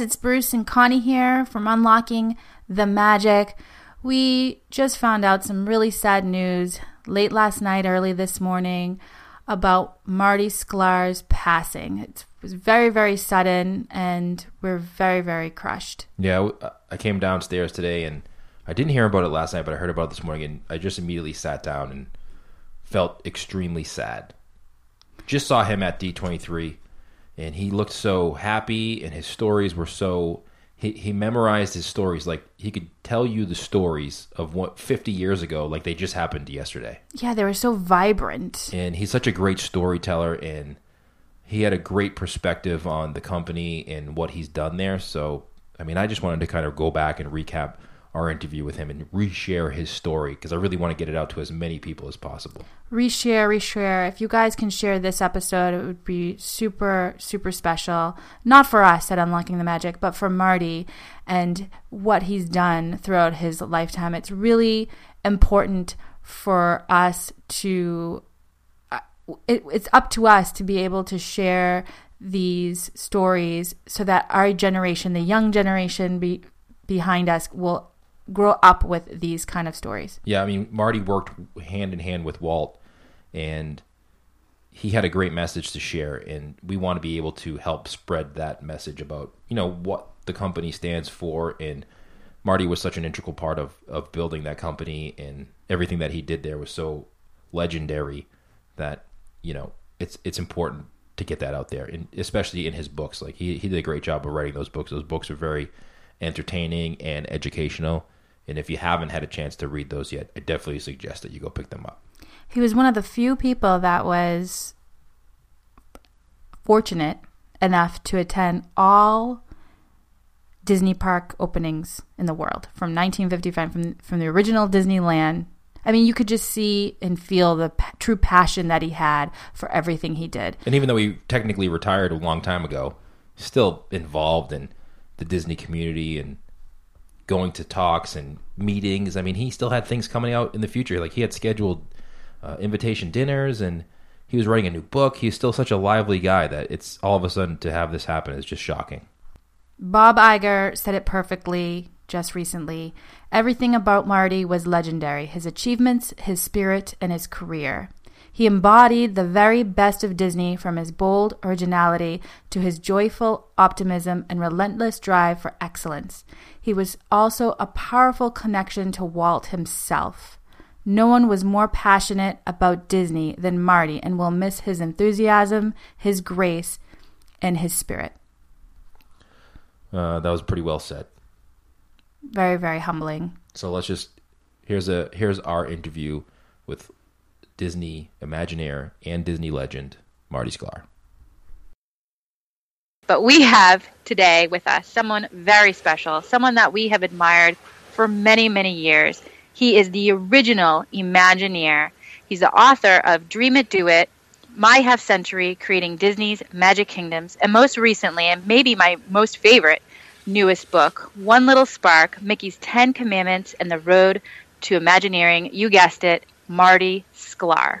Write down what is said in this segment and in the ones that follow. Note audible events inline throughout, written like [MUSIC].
It's Bruce and Connie here from Unlocking the Magic. We just found out some really sad news late last night, early this morning about Marty Sklar's passing. It was very, very sudden, and we're very, very crushed. Yeah, uh, I came downstairs today and I didn't hear about it last night, but I heard about it this morning, and I just immediately sat down and felt extremely sad. Just saw him at D23 and he looked so happy and his stories were so he, he memorized his stories. Like he could tell you the stories of what 50 years ago like they just happened yesterday. Yeah they were so vibrant. And he's such a great storyteller and he had a great perspective on the company and what he's done there. So i mean i just wanted to kind of go back and recap our interview with him and reshare his story because I really want to get it out to as many people as possible. Reshare, reshare. If you guys can share this episode, it would be super, super special. Not for us at Unlocking the Magic, but for Marty and what he's done throughout his lifetime. It's really important for us to. Uh, it, it's up to us to be able to share these stories so that our generation, the young generation be, behind us, will grow up with these kind of stories. Yeah, I mean, Marty worked hand in hand with Walt, and he had a great message to share, and we want to be able to help spread that message about you know what the company stands for, and Marty was such an integral part of of building that company, and everything that he did there was so legendary that you know it's it's important to get that out there, and especially in his books. Like he he did a great job of writing those books. Those books are very entertaining and educational and if you haven't had a chance to read those yet, I definitely suggest that you go pick them up. He was one of the few people that was fortunate enough to attend all Disney park openings in the world from 1955 from from the original Disneyland. I mean, you could just see and feel the p- true passion that he had for everything he did. And even though he technically retired a long time ago, still involved in the Disney community and going to talks and meetings. I mean, he still had things coming out in the future. Like he had scheduled uh, invitation dinners and he was writing a new book. He's still such a lively guy that it's all of a sudden to have this happen is just shocking. Bob Iger said it perfectly just recently. Everything about Marty was legendary his achievements, his spirit, and his career. He embodied the very best of Disney from his bold originality to his joyful optimism and relentless drive for excellence. He was also a powerful connection to Walt himself. No one was more passionate about Disney than Marty, and will miss his enthusiasm, his grace, and his spirit. Uh, that was pretty well said. Very, very humbling. So let's just here's a here's our interview with Disney Imagineer and Disney legend, Marty Sklar. But we have today with us someone very special, someone that we have admired for many, many years. He is the original Imagineer. He's the author of Dream It, Do It, My Half Century, Creating Disney's Magic Kingdoms, and most recently, and maybe my most favorite, newest book, One Little Spark Mickey's Ten Commandments and the Road to Imagineering. You guessed it, Marty Sklar.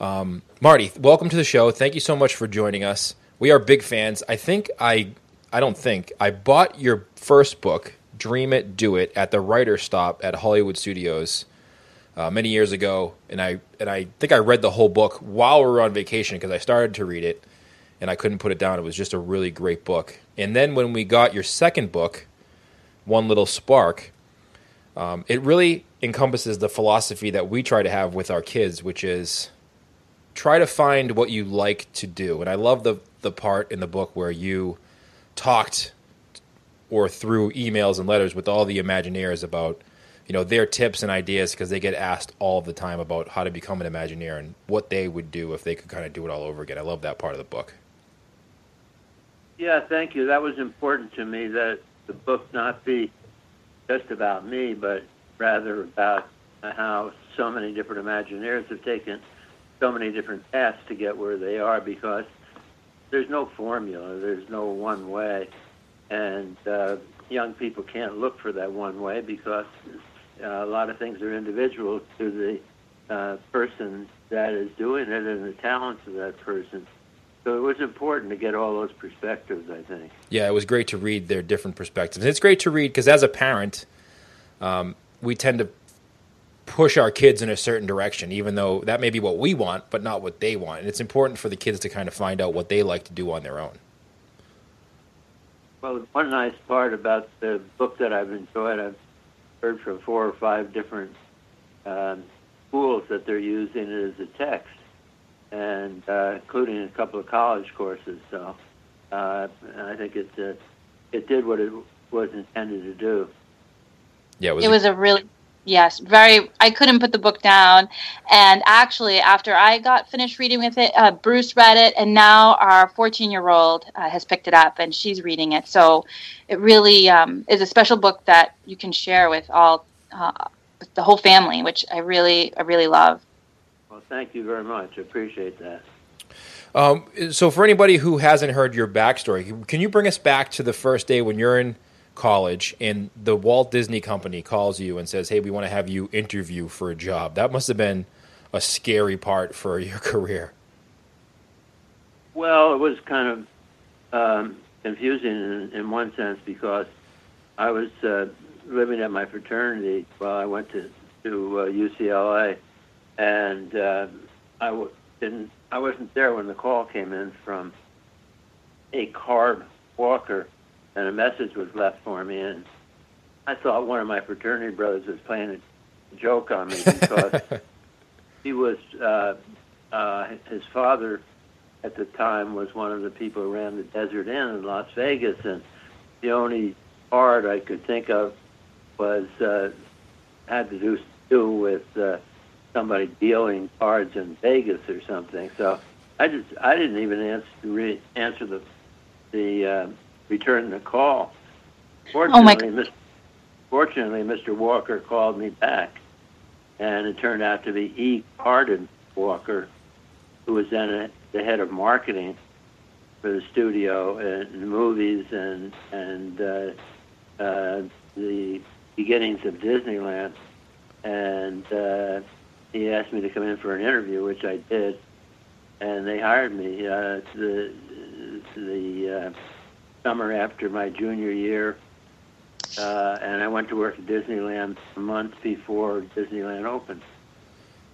Um, Marty, welcome to the show. Thank you so much for joining us. We are big fans. I think I, I don't think I bought your first book, Dream It, Do It, at the writer stop at Hollywood Studios uh, many years ago, and I and I think I read the whole book while we were on vacation because I started to read it, and I couldn't put it down. It was just a really great book. And then when we got your second book, One Little Spark, um, it really encompasses the philosophy that we try to have with our kids, which is try to find what you like to do. And I love the the part in the book where you talked or through emails and letters with all the Imagineers about you know their tips and ideas because they get asked all the time about how to become an Imagineer and what they would do if they could kind of do it all over again. I love that part of the book. Yeah, thank you. That was important to me that the book not be just about me, but rather about how so many different Imagineers have taken so many different paths to get where they are because there's no formula, there's no one way, and uh, young people can't look for that one way because uh, a lot of things are individual to the uh, person that is doing it and the talents of that person. So it was important to get all those perspectives, I think. Yeah, it was great to read their different perspectives. It's great to read because as a parent, um, we tend to push our kids in a certain direction, even though that may be what we want, but not what they want. And it's important for the kids to kind of find out what they like to do on their own. Well, one nice part about the book that I've enjoyed, I've heard from four or five different um, schools that they're using it as a text, and uh, including a couple of college courses. So uh, I think it uh, it did what it was intended to do. Yeah, it was, it was a really yes very i couldn't put the book down and actually after i got finished reading with it uh, bruce read it and now our 14 year old uh, has picked it up and she's reading it so it really um, is a special book that you can share with all uh, with the whole family which i really i really love well thank you very much i appreciate that um, so for anybody who hasn't heard your backstory can you bring us back to the first day when you're in college and the Walt Disney Company calls you and says, "Hey, we want to have you interview for a job." That must have been a scary part for your [LAUGHS] career. Well, it was kind of um, confusing in, in, one sense because I was uh, living at my fraternity while I went to to uh, UCLA, and uh, I w- didn't. I wasn't there when the call came in from a Card Walker and a message was left for me. And I thought one of my fraternity brothers was playing a joke on me because [LAUGHS] he was uh, uh, his father at the time was one of the people who ran the Desert Inn in Las Vegas, and the only part I could think of was uh, had to do do with uh, somebody dealing cards in Vegas or something. So I just I didn't even answer re- answer the the uh, return the call. Fortunately, oh Mr. fortunately, Mr. Walker called me back, and it turned out to be E. Cardon Walker, who was then a, the head of marketing for the studio and the movies and and uh, uh, the beginnings of Disneyland. And uh, he asked me to come in for an interview, which I did, and they hired me. Uh, the the uh, summer after my junior year, uh, and I went to work at Disneyland a month before Disneyland opened.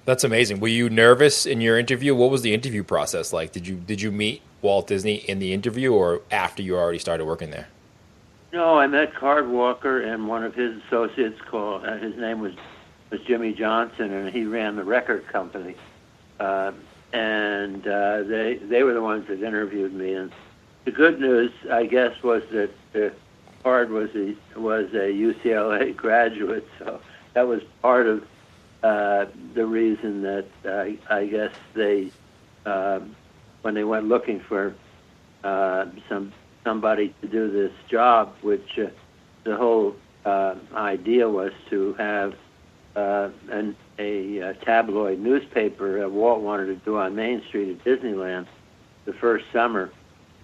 That's amazing. Were you nervous in your interview? What was the interview process like? Did you did you meet Walt Disney in the interview or after you already started working there? No, I met Card Walker and one of his associates called uh, his name was was Jimmy Johnson, and he ran the record company. Uh, and uh, they they were the ones that interviewed me, and the good news, I guess, was that uh, Card was a was a UCLA [LAUGHS] graduate, so that was part of uh, the reason that I, I guess they, uh, when they went looking for uh, some somebody to do this job, which uh, the whole uh, idea was to have uh, an, a, a tabloid newspaper that Walt wanted to do on Main Street at Disneyland the first summer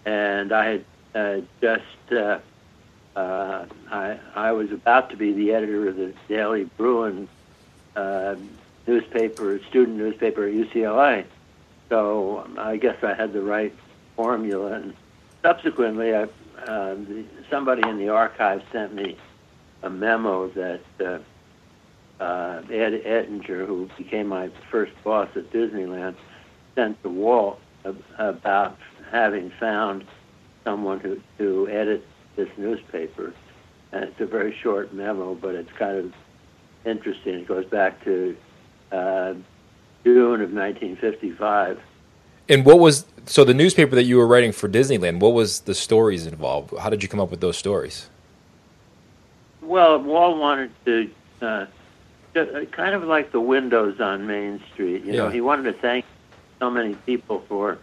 and I had uh, just uh, uh, I I was about to be the editor of the Daily Bruin uh, newspaper, student newspaper at UCLA. So um, I guess I had the right formula. And subsequently, I, uh, the, somebody in the archive sent me a memo that uh, uh, Ed Ettinger, who became my first boss at Disneyland, sent to Walt about having found someone who to edit this newspaper. And it's a very short memo, but it's kind of interesting. It goes back to uh, June of 1955. And what was so the newspaper that you were writing for Disneyland? What was the stories involved? How did you come up with those stories? Well, Walt wanted to uh, kind of like the windows on Main Street. You yeah. know, he wanted to thank so many people for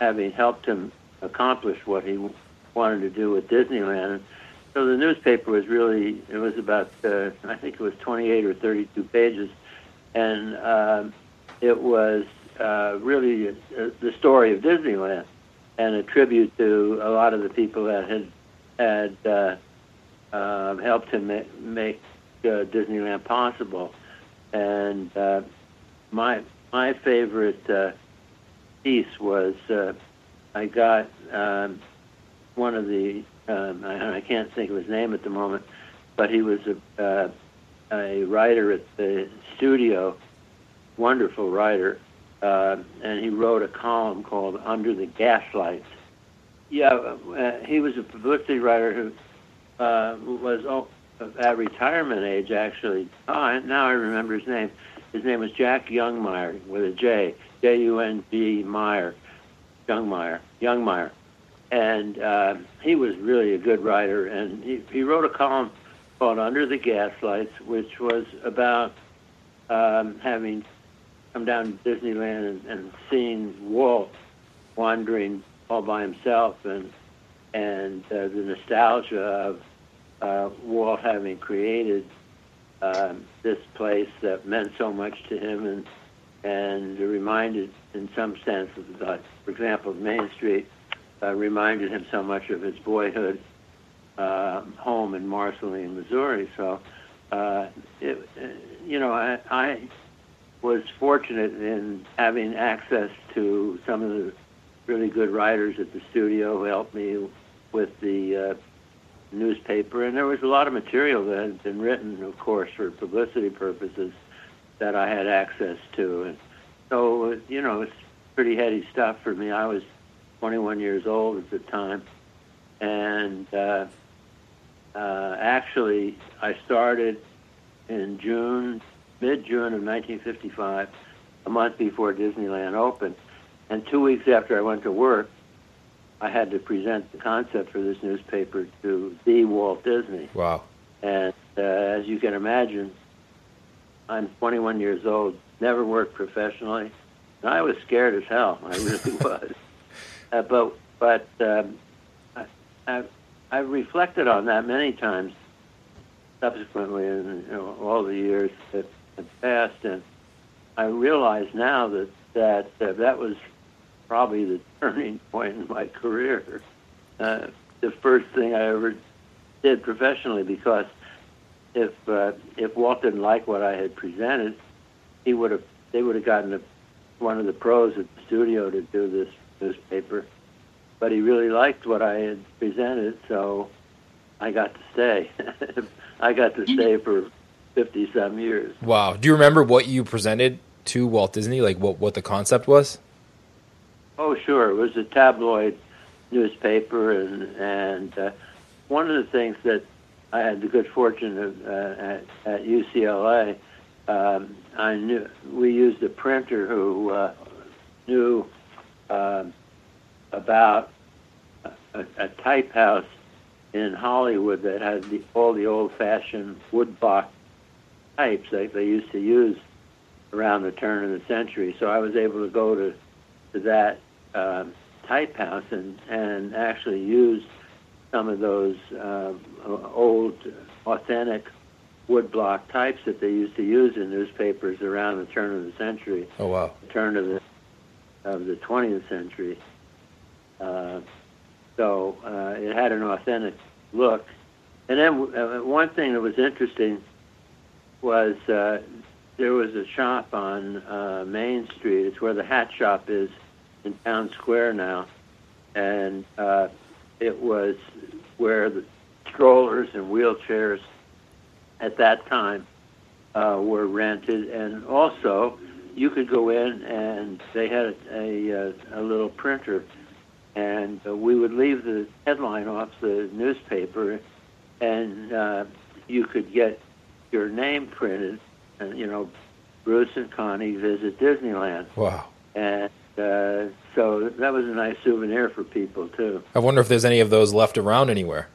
having helped him accomplish what he wanted to do with Disneyland. So the newspaper was really, it was about, uh, I think it was 28 or 32 pages, and uh, it was uh, really a, a, the story of Disneyland and a tribute to a lot of the people that had had uh, uh, helped him ma- make uh, Disneyland possible. And uh, my my favorite uh, piece was uh, I got um, one of the um, I, I can't think of his name at the moment, but he was a uh, a writer at the studio, wonderful writer, uh, and he wrote a column called Under the Gaslights. Yeah, uh, he was a publicity writer who uh, was at retirement age, actually. Oh, now I remember his name. His name was Jack Jungmeyer with a J, J U N G Meyer, Jungmeyer, Jungmeyer, and uh, he was really a good writer. And he, he wrote a column called Under the Gaslights, which was about um, having come down to Disneyland and, and seeing Walt wandering all by himself, and and uh, the nostalgia of uh, Walt having created um, this place that meant so much to him, and and reminded, in some sense, that, for example, Main Street uh, reminded him so much of his boyhood uh, home in Marceline, Missouri. So, uh, it, you know, I, I was fortunate in having access to some of the really good writers at the studio who helped me with the uh, newspaper, and there was a lot of material that had been written, of course, for publicity purposes that I had access to, and so you know it's pretty heady stuff for me. I was 21 years old at the time, and uh, uh, actually I started in June, mid-June of 1955, a month before Disneyland opened, and two weeks after I went to work, I had to present the concept for this newspaper to the Walt Disney. Wow. And uh, as you can imagine, I'm 21 years old, never worked professionally. And I was scared as hell. I really [LAUGHS] was. Uh, but but um, I, I, I've reflected on that many times subsequently in you know, all the years that have passed, and I realize now that that uh, that was probably the turning point in my career. Uh, the first thing I ever did professionally, because if uh, if Walt didn't like what I had presented, he would have they would have gotten a, one of the pros at the studio to do this newspaper. But he really liked what I had presented, so I got to stay. [LAUGHS] I got to stay for fifty some years. Wow. Do you remember what you presented to Walt Disney? Like what what the concept was? Oh, sure. It was a tabloid newspaper, and and uh, one of the things that I had the good fortune of uh, at, at UCLA, um, I knew we used a printer who uh, knew um, about a, a type house in Hollywood that had the, all the old-fashioned woodblock types that they used to use around the turn of the century. So I was able to go to to that um, type house and and actually use some of those uh, old authentic woodblock types that they used to use in newspapers around the turn of the century. Oh wow! Turn of the of the 20th century. Uh, so uh, it had an authentic look. And then uh, one thing that was interesting was uh, there was a shop on uh, Main Street. It's where the hat shop is in Town Square now, and uh, it was where the strollers and wheelchairs at that time uh, were rented, and also you could go in and they had a, a, a little printer, and uh, we would leave the headline off the newspaper, and uh, you could get your name printed, and you know, Bruce and Connie visit Disneyland. Wow. And uh, so that was a nice souvenir for people too. I wonder if there's any of those left around anywhere.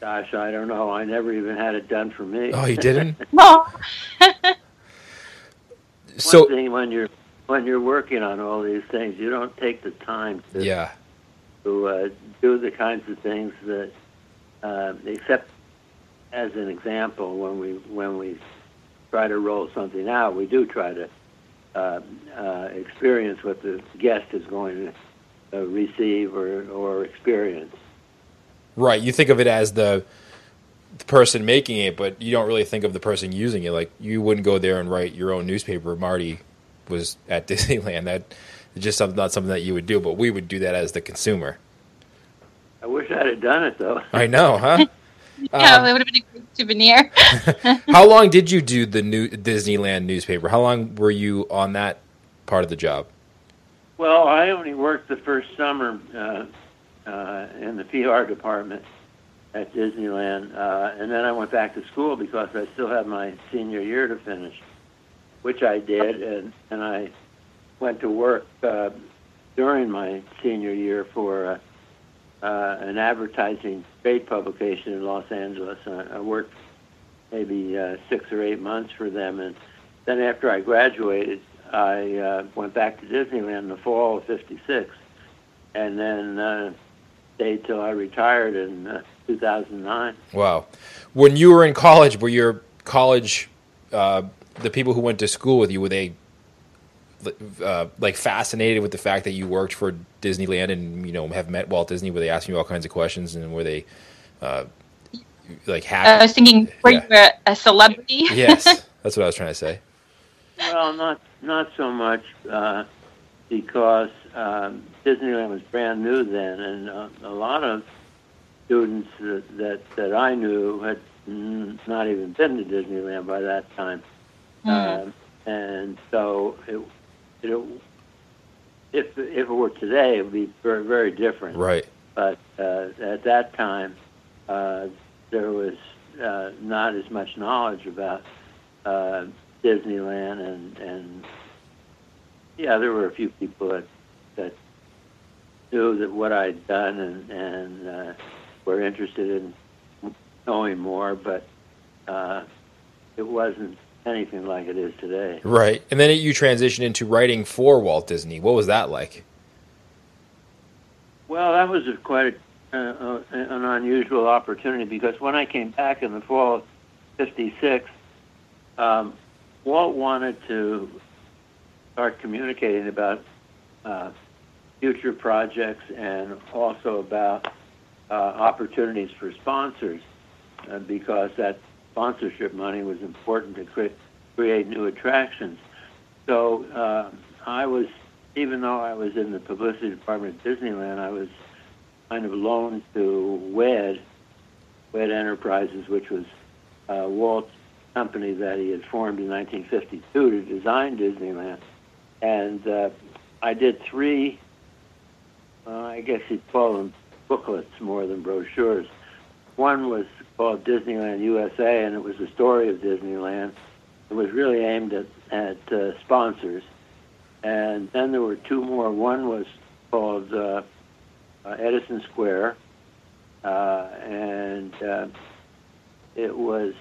Gosh, I don't know. I never even had it done for me. Oh, you didn't? [LAUGHS] No. [LAUGHS] so One thing when you're when you're working on all these things, you don't take the time to yeah, to uh, do the kinds of things that, uh, except as an example, when we when we try to roll something out, we do try to uh, uh, experience what the guest is going to uh, receive or, or experience. right. You think of it as the the person making it, but you don't really think of the person using it. Like you wouldn't go there and write your own newspaper. Marty was at [LAUGHS] Disneyland. That It's just something, not something that you would do, but we would do that as the consumer. I wish I'd have done it though. I know, huh? [LAUGHS] Yeah, Um, it would have been a great souvenir. [LAUGHS] How long did you do the new Disneyland newspaper? How long were you on that part of the job? Well, I only worked the first summer uh, uh, in the PR department at Disneyland, uh, and then I went back to school because I still had my senior year to finish, which I did, and, and I went to work uh, during my senior year for uh, uh, an advertising trade publication in Los Angeles. I, I worked maybe uh, six or eight months for them, and then after I graduated, I uh, went back to Disneyland in the fall of '56, and then uh, stayed till I retired in uh, 2009. Wow. When you were in college, were your college, uh, the people who went to school with you, were they uh, like fascinated with the fact that you worked for Disneyland and you know have met Walt Disney? where they asking you all kinds of questions and where they uh, like happy? I was thinking, were Yeah. you a, a celebrity? [LAUGHS] yes, [LAUGHS] that's what I was trying to say. Well, not not so much uh, because um, Disneyland was brand new then, and uh, a lot of students that, that that I knew had not even been to Disneyland by that time, um, and so it, it if if it were today, it would be very very different. Right. but uh, at that time uh, there was uh, not as much knowledge about uh, Disneyland and and yeah, there were a few people that that knew that what I'd done and and uh, were interested in knowing more, but uh, it wasn't anything like it is today. Right. And then you transitioned into writing for Walt Disney. What was that like? Well, that was a quite a, uh, an unusual opportunity because when I came back in the fall of '56, um, Walt wanted to start communicating about uh, future projects and also about uh, opportunities for sponsors uh, because that sponsorship money was important to cre- create new attractions. So uh, I was, even though I was in the publicity department at Disneyland, I was kind of loaned to WED, WED Enterprises, which was uh, Walt's company that he had formed in 1952 to design Disneyland. And uh, I did three, uh, I guess you'd call them booklets more than brochures. One was called Disneyland USA, and it was the story of Disneyland. It was really aimed at, at uh, sponsors. And then there were two more. One was called uh, uh, Edison Square, uh, and uh, it was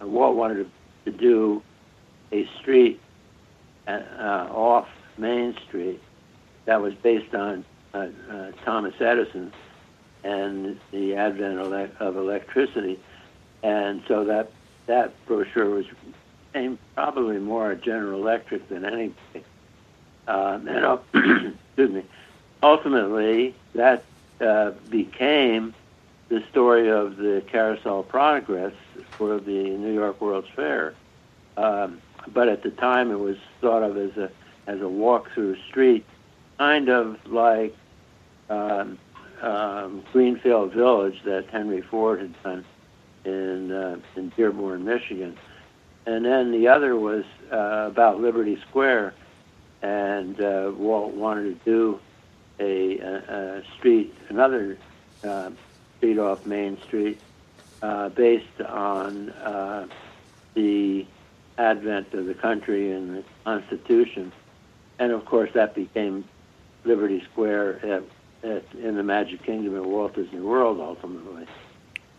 Walt wanted to, to do a street off Main Street that was based on Thomas Edison and the advent of, electricity, and so that that brochure was aimed probably more at General Electric than anything. Um, and [CLEARS THROAT] excuse me. Ultimately, that uh, became the story of the Carousel Progress for the New York World's Fair. Um, but at the time, it was thought of as a as a walk-through street, kind of like um, um, Greenfield Village that Henry Ford had done in uh, in Dearborn, Michigan. And then the other was uh, about Liberty Square, and uh, Walt wanted to do a, a, a street, another uh, street off Main Street, uh, based on uh, the advent of the country and the Constitution. And of course, that became Liberty Square at, at, in the Magic Kingdom at Walt Disney World ultimately.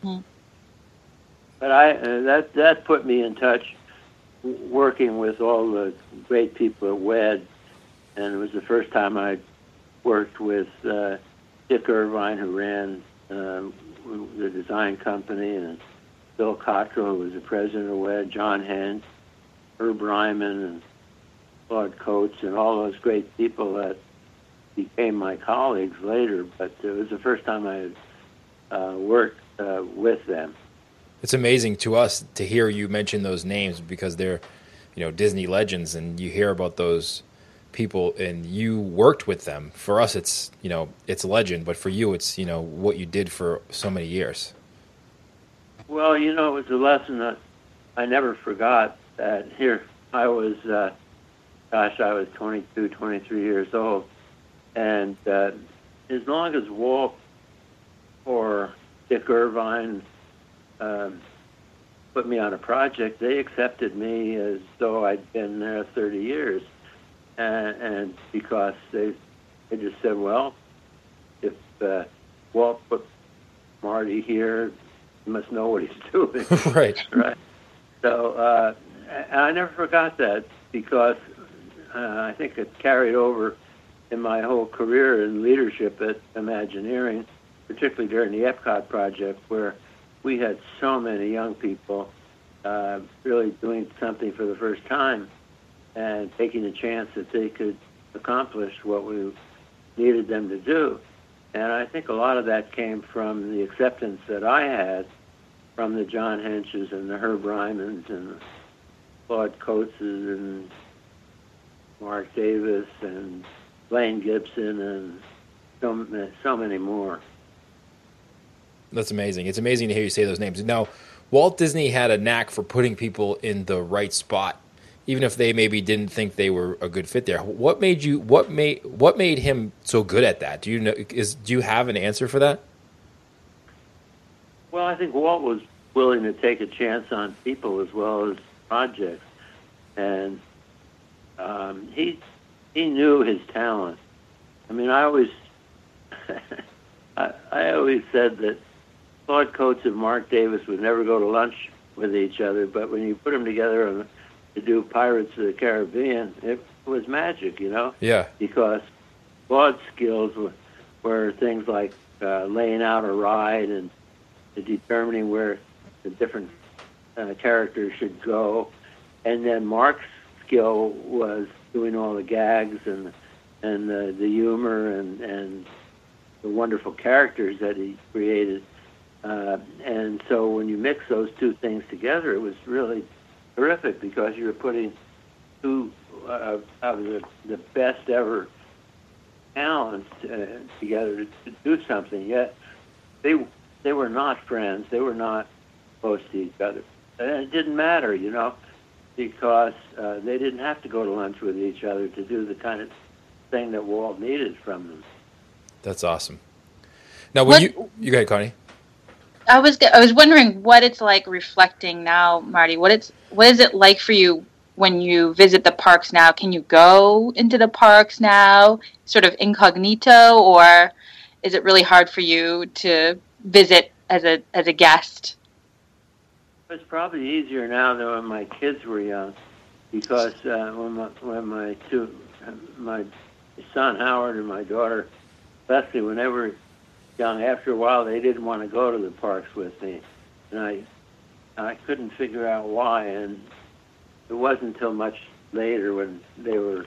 Hmm. But I uh, that that put me in touch, working with all the great people at WED, and it was the first time I worked with uh, Dick Irvine, who ran uh, the design company, and Bill Cottrell, who was the president of WED, John Hench, Herb Ryman, and Claude Coates, and all those great people that became my colleagues later. But it was the first time I had uh, worked uh, with them. It's amazing to us to hear you mention those names because they're, you know, Disney legends, and you hear about those people and you worked with them. For us, it's you know it's legend, but for you, it's you know what you did for so many years. Well, you know, it was a lesson that I never forgot. That here I was, uh, gosh, I was 22, 23 years old, and uh, as long as Walt or Dick Irvine um, put me on a project, they accepted me as though I'd been there 30 years, and, and because they they just said, well, if uh, Walt put Marty here, he must know what he's [LAUGHS] doing. [LAUGHS] right. right. So uh, I never forgot that because uh, I think it carried over in my whole career in leadership at Imagineering, particularly during the Epcot project, where we had so many young people uh, really doing something for the first time and taking a chance that they could accomplish what we needed them to do. And I think a lot of that came from the acceptance that I had from the John Henches and the Herb Rymans and Claude Coates and Marc Davis and Blaine Gibson and so, so many more. That's amazing. It's amazing to hear you say those names. Now, Walt Disney had a knack for putting people in the right spot, even if they maybe didn't think they were a good fit there. What made you? What made? What made him so good at that? Do you know? Is do you have an answer for that? Well, I think Walt was willing to take a chance on people as well as projects, and um, he he knew his talent. I mean, I always [LAUGHS] I, I always said that Claude Coates and Marc Davis would never go to lunch with each other, but when you put them together on, to do Pirates of the Caribbean, it was magic, you know. Yeah. Because Claude's skills were, were things like uh, laying out a ride and determining where the different uh, characters should go, and then Marc's skill was doing all the gags and and the, the humor and and the wonderful characters that he created. Uh, and so when you mix those two things together, it was really terrific because you were putting two uh, of the, the best ever talents uh, together to, to do something. Yet they they were not friends. They were not close to each other. And it didn't matter, you know, because uh, they didn't have to go to lunch with each other to do the kind of thing that Walt needed from them. That's awesome. Now, when What- you you go ahead, Connie. I was I was wondering what it's like reflecting now, Marty. What it's what is it like for you when you visit the parks now? Can you go into the parks now, sort of incognito, or is it really hard for you to visit as a as a guest? It's probably easier now than when my kids were young, because uh, when my when my two my son Howard and my daughter Leslie, when they young, after a while they didn't want to go to the parks with me, and I I couldn't figure out why. And it wasn't until much later when they were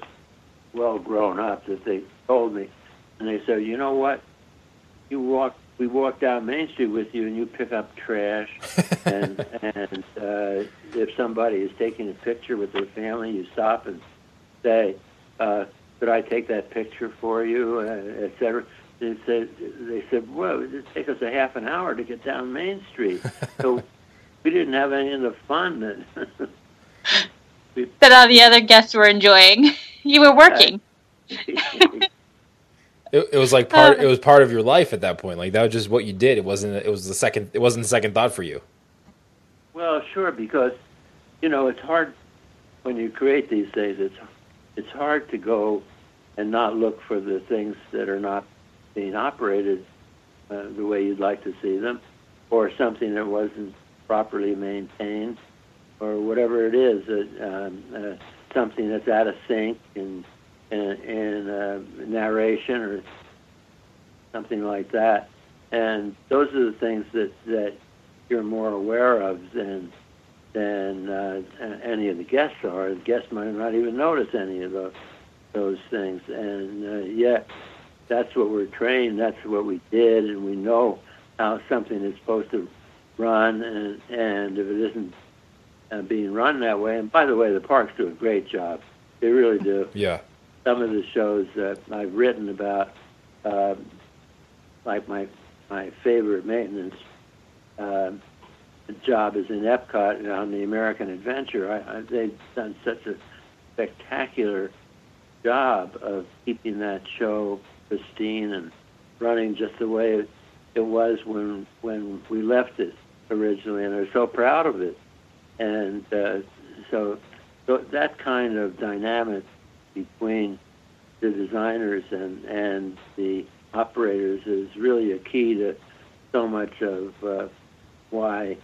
well grown up that they told me, and they said, you know what, you walk. We walk down Main Street with you, and you pick up trash. [LAUGHS] and and uh, if somebody is taking a picture with their family, you stop and say, uh, "Could I take that picture for you?" Uh, et cetera. They said, "They said, well, it would take us a half an hour to get down Main Street." [LAUGHS] so we didn't have any of the fun that. [LAUGHS] That all the other guests were enjoying. You were working. It, it was like part. It was part of your life at that point. Like that was just what you did. It wasn't. It was the second. It wasn't the second thought for you. Well, sure, because you know it's hard when you create these things. It's it's hard to go and not look for the things that are not being operated uh, the way you'd like to see them, or something that wasn't properly maintained, or whatever it is, uh, um, uh, something that's out of sync in in, in narration or something like that. And those are the things that that you're more aware of than than uh, any of the guests are. The guests might not even notice any of those those things, and uh, yet that's what we're trained. That's what we did, and we know how something is supposed to run, and and if it isn't uh, being run that way. And by the way, the parks do a great job. They really do. Yeah. Some of the shows that I've written about, uh, like my my favorite maintenance uh, job is in Epcot on the American Adventure. I, I, they've done such a spectacular job of keeping that show pristine and running just the way it, it was when when we left it originally, and they're so proud of it. And uh, so, so that kind of dynamic between the designers and and the operators is really a key to so much of uh, why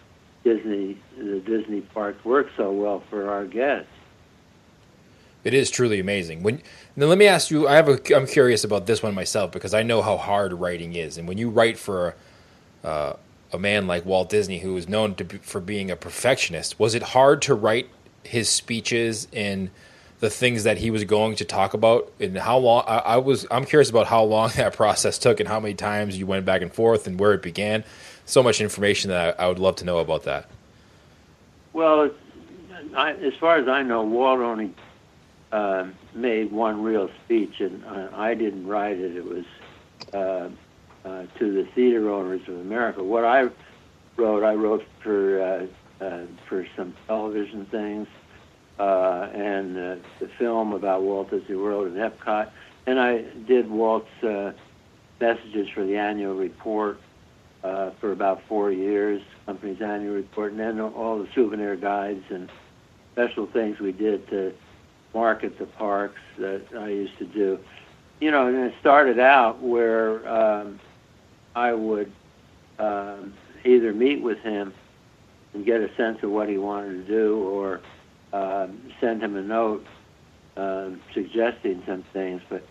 Disney the Disney parks work so well for our guests. It is truly amazing. When now, let me ask you. I have a. I'm curious about this one myself because I know how hard writing is, and when you write for uh, a man like Walt Disney, who is known be, for being a perfectionist, was it hard to write his speeches and the things that he was going to talk about, and how long? I, I was. I'm curious about how long [LAUGHS] that process took, and how many times you went back and forth, and where it began. So much information that I, I would love to know about that. Well, I, as far as I know, Walt only uh, made one real speech, and uh, I didn't write it. It was uh, uh, to the theater owners of America. What I wrote, I wrote for uh, uh, for some television things uh, and uh, the film about Walt Disney World and Epcot, and I did Walt's uh, messages for the annual report uh, for about four years, company's annual report, and then all the souvenir guides and special things we did to market the parks that I used to do. You know, and it started out where um, I would um, either meet with him and get a sense of what he wanted to do, or um, send him a note um, suggesting some things. But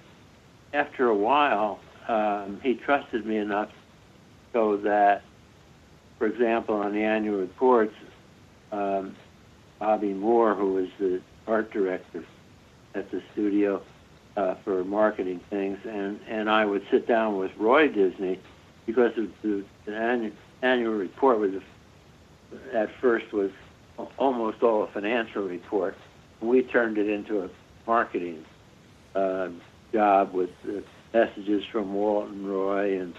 after a while, um, he trusted me enough so that, for example, on the annual reports, um, Bobby Moore, who was the art director at the studio uh, for marketing things, and and I would sit down with Roy Disney because the, the annual, annual report was at first was almost all a financial report. We turned it into a marketing uh, job with uh, messages from Walt and Roy and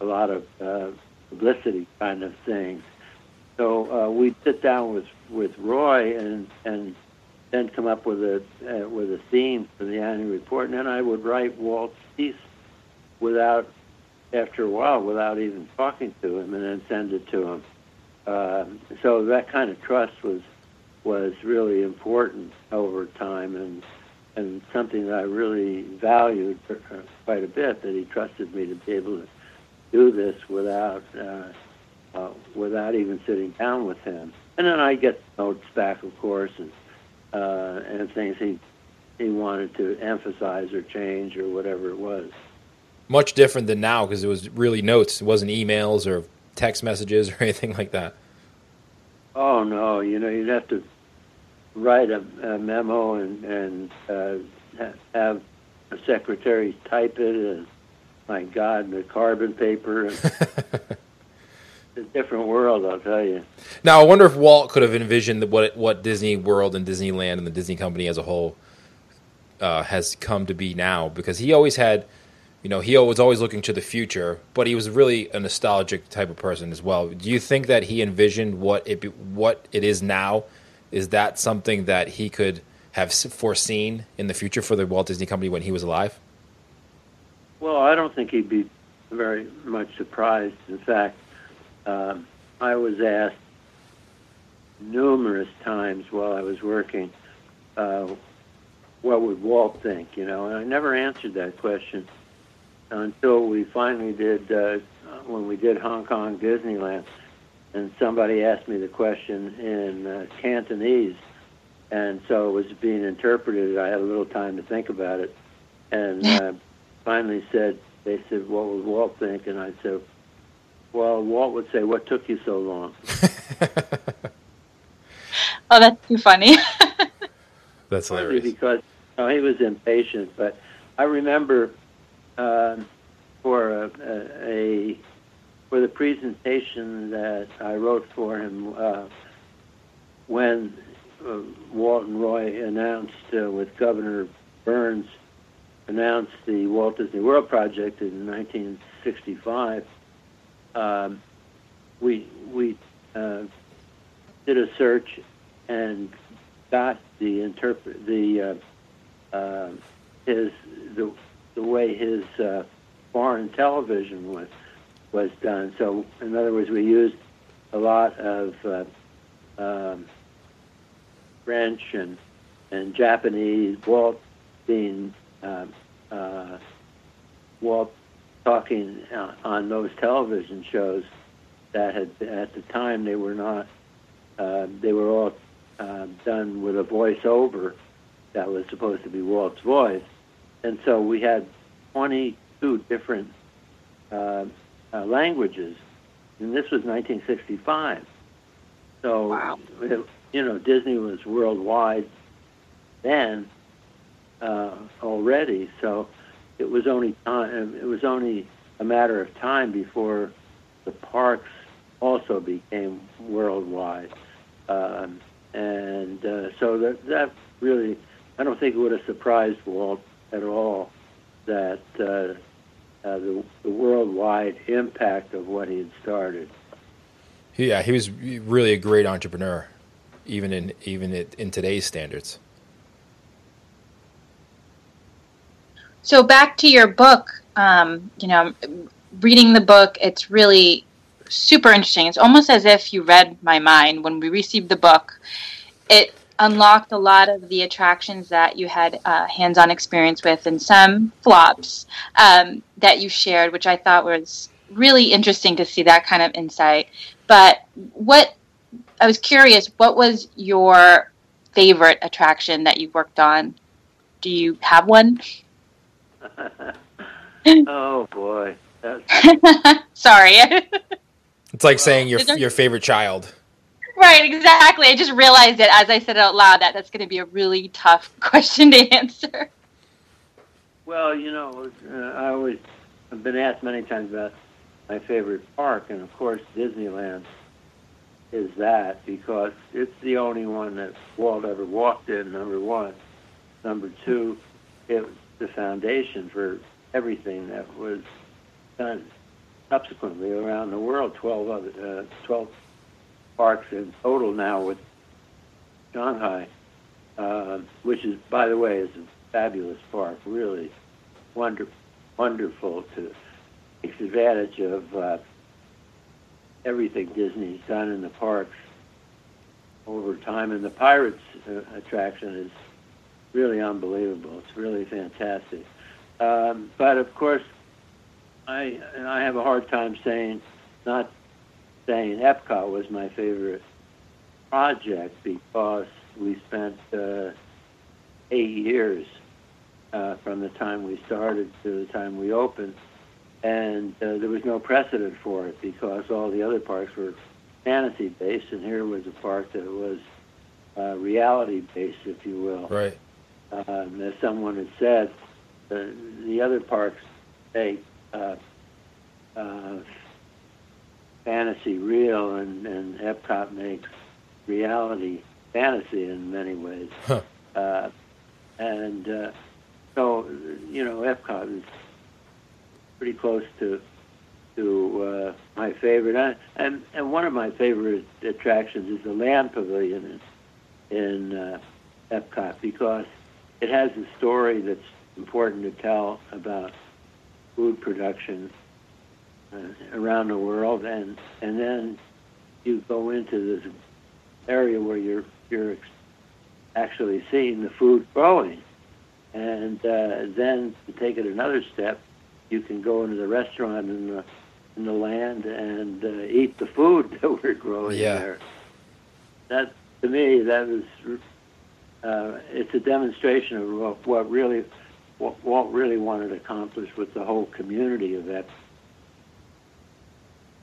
a lot of uh, publicity kind of things. So uh, we'd sit down with with Roy and and then come up with a uh, with a theme for the annual report, and then I would write Walt's piece without, after a while, without even talking to him, and then send it to him. Uh, so that kind of trust was was really important over time, and and something that I really valued uh, quite a bit. That he trusted me to be able to do this without uh, uh, without even sitting down with him. And then I get notes back, of course, and uh, and things he he wanted to emphasize or change or whatever it was. Much different than now because it was really notes. It wasn't emails or text messages or [LAUGHS] anything like that. Oh no, you know you'd have to write a, a memo and and uh, have a secretary type it and my God, the carbon paper. [LAUGHS] And, a different world, I'll tell you. Now, I wonder if Walt could have envisioned what what Disney World and Disneyland and the Disney Company as a whole uh, has come to be now, because he always had, you know, he was always looking to the future, but he was really a nostalgic type of person as well. Do you think that he envisioned what it what it is now? Is that something that he could have foreseen in the future for the Walt Disney Company when he was alive? Well, I don't think he'd be very much surprised. In fact, um, I was asked numerous times while I was working, uh, what would Walt think, you know, and I never answered that question until we finally did, uh, when we did Hong Kong Disneyland, and somebody asked me the question in uh, Cantonese, and so it was being interpreted. I had a little time to think about it, and uh, finally said, they said, what would Walt think? And I said, well, Walt would say, "What took you so long?" [LAUGHS] oh, that's too funny. [LAUGHS] that's hilarious. Because you know, he was impatient, but I remember uh, for a, a, for the presentation that I wrote for him uh, when uh, Walt and Roy announced uh, with Governor Burns announced the Walt Disney World project in 1965, um, we we uh, did a search and got the interpret the uh, uh, his the the way his uh, foreign television was was done. So, in other words, we used a lot of uh, um, French and and Japanese. Walt being uh, uh, Walt talking uh, on those television shows that had at the time they were not uh, they were all uh, done with a voiceover that was supposed to be Walt's voice, and so we had 22 different uh, uh, languages, and this was 1965. So, Wow. it- you know, Disney was worldwide then uh, already. So it was only time. It was only a matter of time before the parks also became worldwide. Um, and uh, so that that really, I don't think it would have surprised Walt at all that uh, uh, the, the worldwide impact of what he had started. Yeah, he was really a great entrepreneur, even in even in, in today's standards. So back to your book, um, you know, reading the book, it's really super interesting. It's almost as if you read my mind when we received the book. It unlocked a lot of the attractions that you had uh, hands-on experience with, and some flops um, that you shared, which I thought was really interesting to see that kind of insight. But what I was curious, what was your favorite attraction that you worked on? Do you have one? [LAUGHS] oh boy, that's [LAUGHS] Sorry. [LAUGHS] It's like saying your your favorite child. Right, exactly. I just realized it as I said it out loud that that's going to be a really tough [LAUGHS] question to answer. Well, you know, uh, I always have been asked many times about my favorite park, and of course, Disneyland is that because it's the only one that Walt ever walked in. Number one, number two, it was the foundation for everything that was done subsequently around the world. Twelve other, uh, twelve parks in total now with Shanghai, uh, which is, by the way, is a fabulous park. Really wonder, wonderful to takes advantage of uh, everything Disney's done in the parks over time. And the Pirates uh, attraction is really unbelievable. It's really fantastic. Um, but of course, I and I have a hard time saying not saying Epcot was my favorite project because we spent uh, eight years uh, from the time we started to the time we opened, and uh, there was no precedent for it because all the other parks were fantasy based, and here was a park that was uh, reality based, if you will. Right. Um, as someone had said, the, the other parks take uh, uh, fantasy real, and, and Epcot makes reality fantasy in many ways. Huh. Uh, and uh, so, you know, Epcot is pretty close to to uh, my favorite, and, and and one of my favorite attractions is the Land Pavilion in, in uh, Epcot because it has a story that's important to tell about food production around the world, and and then you go into this area where you're you're actually seeing the food growing, and uh, then to take it another step, you can go into the restaurant in the in the land and uh, eat the food [LAUGHS] that we're growing Yeah. there. That to me, that was uh, it's a demonstration of what, what really what Walt really wanted to accomplish with the whole community of that.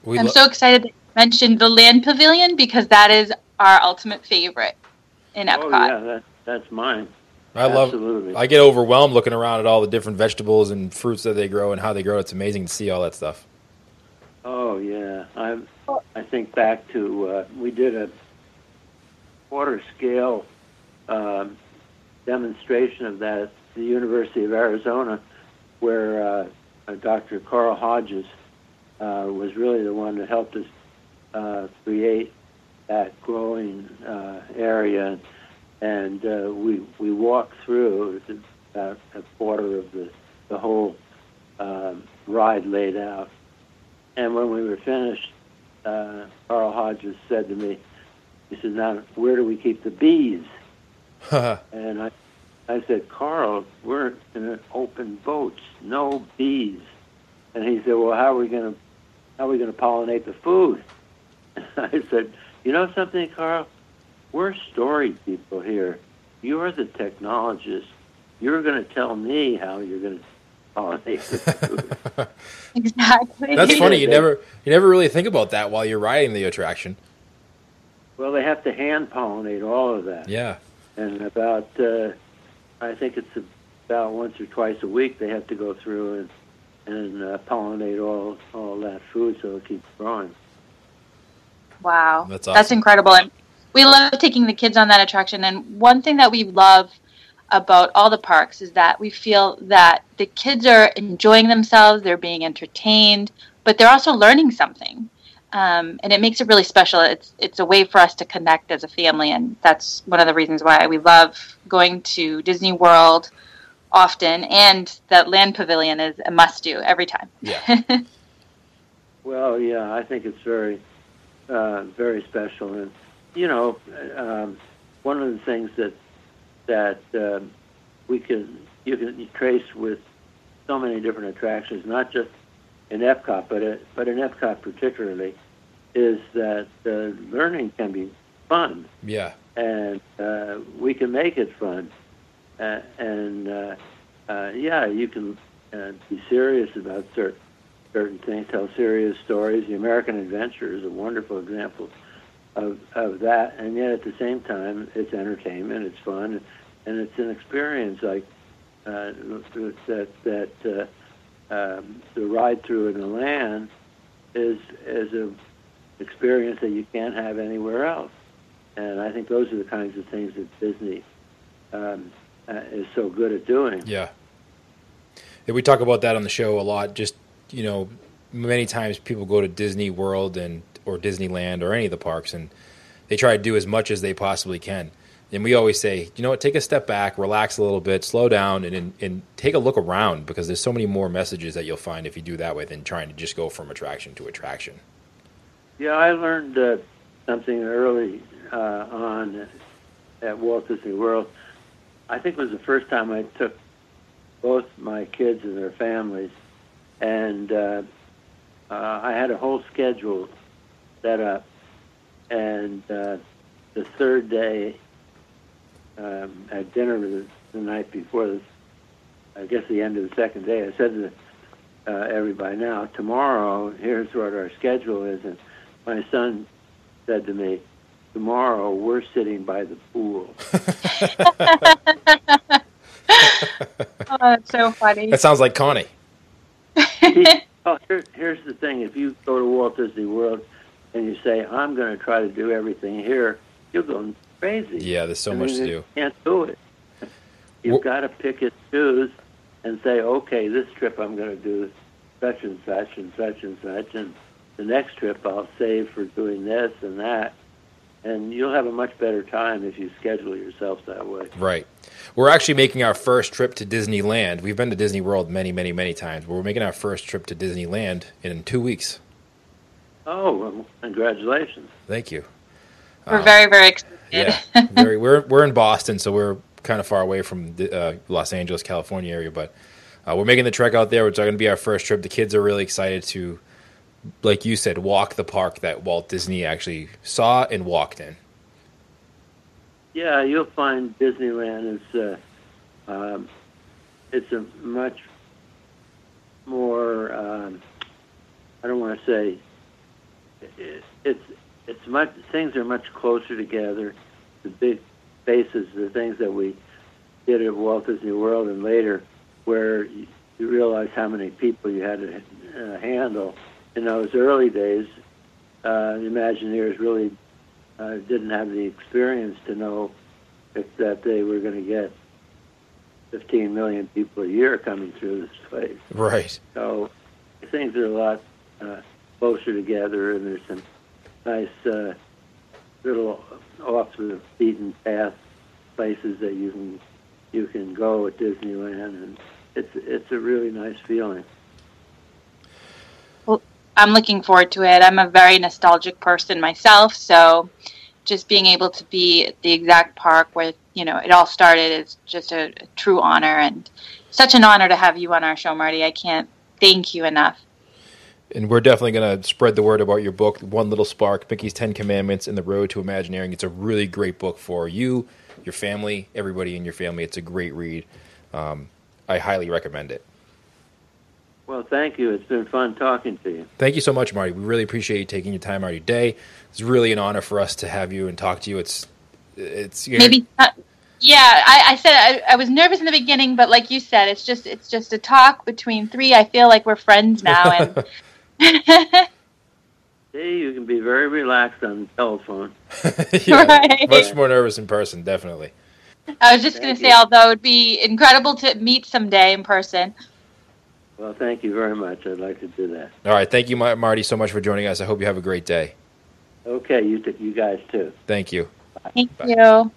We I'm lo- so excited that you mentioned the land pavilion because that is our ultimate favorite in Epcot. Oh yeah, that that's mine. I love. Absolutely. I get overwhelmed looking around at all the different vegetables and fruits that they grow and how they grow. It's amazing to see all that stuff. Oh yeah, I I think back to uh, we did a quarter scale um, demonstration of that at the University of Arizona, where uh, Dr. Carl Hodges uh, was really the one that helped us uh, create that growing uh, area, and uh, we we walked through about a quarter of the the whole um, ride laid out, and when we were finished, uh, Carl Hodges said to me, he said, "Now where do we keep the bees?" [LAUGHS] and I I said, Carl, we're in an open boats, no bees. And he said, Well, how are we going to how are we going to pollinate the food? [LAUGHS] I said, You know something, Carl? We're story people here. You're the technologist. You're going to tell me how you're going to pollinate the [LAUGHS] food. exactly. That's funny. You never you never really think about that while you're riding the attraction. Well, they have to hand pollinate all of that. Yeah. And about uh, I think it's about once or twice a week they have to go through and and uh, pollinate all all that food so it keeps growing. Wow, That's awesome. That's incredible, and we love taking the kids on that attraction. And one thing that we love about all the parks is that we feel that the kids are enjoying themselves, they're being entertained, but they're also learning something. Um, and it makes it really special. It's it's a way for us to connect as a family, and that's one of the reasons why we love going to Disney World often. And that land pavilion is a must do every time. Yeah. [LAUGHS] Well, yeah, I think it's very, uh, very special, and you know, um, one of the things that that um, we can you can trace with so many different attractions, not just in Epcot, but uh, but in Epcot particularly, is that uh, learning can be fun, yeah. and uh, we can make it fun, uh, and uh, uh, yeah, you can uh, be serious about certain certain things, tell serious stories. The American Adventure is a wonderful example of of that, and yet at the same time, it's entertainment, it's fun, and it's an experience like uh, that that uh, um, the ride through in the land is is a experience that you can't have anywhere else. And I think those are the kinds of things that Disney um, uh, is so good at doing. Yeah. Yeah, we talk about that on the show a lot. Just you know, many times people go to Disney World and or Disneyland or any of the parks, and they try to do as much as they possibly can. And we always say, you know what, take a step back, relax a little bit, slow down, and, and and take a look around because there's so many more messages that you'll find if you do that way than trying to just go from attraction to attraction. Yeah, I learned uh, something early uh, on at Walt Disney World. I think it was the first time I took both my kids and their families, and uh, uh, I had a whole schedule set up. And uh, the third day um, at dinner the, the night before, the, I guess the end of the second day, I said to uh, everybody, "Now tomorrow, here's what our schedule is." And my son said to me, "Tomorrow we're sitting by the pool." Oh, that's so funny. That sounds like Connie. oh, here, here's the thing: if you go to Walt Disney World and you say, "I'm going to try to do everything here," you'll go crazy. Yeah, there's so I much mean, to you do. Can't do it. You've Well- got to pick and choose and say, "Okay, this trip I'm going to do such and such and such and such, and the next trip I'll save for doing this and that." And you'll have a much better time if you schedule yourself that way. Right. We're actually making our first trip to Disneyland. We've been to Disney World many, many, many times, but we're making our first trip to Disneyland in two weeks. Oh, well, congratulations! Thank you. We're very, very excited. Yeah, [LAUGHS] very. We're we're in Boston, so we're kind of far away from the uh, Los Angeles, California area, but uh, we're making the trek out there. It's going to be our first trip. The kids are really excited to, like you said, walk the park that Walt Disney actually saw and walked in. Yeah, you'll find Disneyland is uh, um, it's a much more. Um, I don't want to say it, it's it's much things are much closer together. The big spaces, the things that we did at Walt Disney World and later, where you, you realize how many people you had to uh, handle. In those early days, uh, the Imagineers really uh, didn't have the experience to know if, that they were going to get 15 million people a year coming through this place. Right. So things are a lot uh, closer together, and there's some nice uh, little off the beaten path places that you can you can go at Disneyland, and it's it's a really nice feeling. I'm looking forward to it. I'm a very nostalgic person myself, so just being able to be at the exact park where you know it all started is just a, a true honor and such an honor to have you on our show, Marty. I can't thank you enough. And we're definitely going to spread the word about your book, One Little Spark Mickey's Ten Commandments and the Road to Imagineering. It's a really great book for you, your family, everybody in your family. It's a great read. Um, I highly recommend it. Well, thank you. It's been fun talking to you. Thank you so much, Marty. We really appreciate you taking your time out of your day. It's really an honor for us to have you and talk to you. It's, it's maybe. Not, yeah, I, I said I, I, was nervous in the beginning, but like you said, it's just it's just a talk between three. I feel like we're friends now, and [LAUGHS] [LAUGHS] See, you can be very relaxed on the telephone. [LAUGHS] yeah, right. much more nervous in person, definitely. I was just going to say, although it would be incredible to meet someday in person. Well, thank you very much. I'd like to do that. All right. Thank you, Marty, so much for joining us. I hope you have a great day. Okay. You, t- you guys too. Thank you. Thank Bye. you.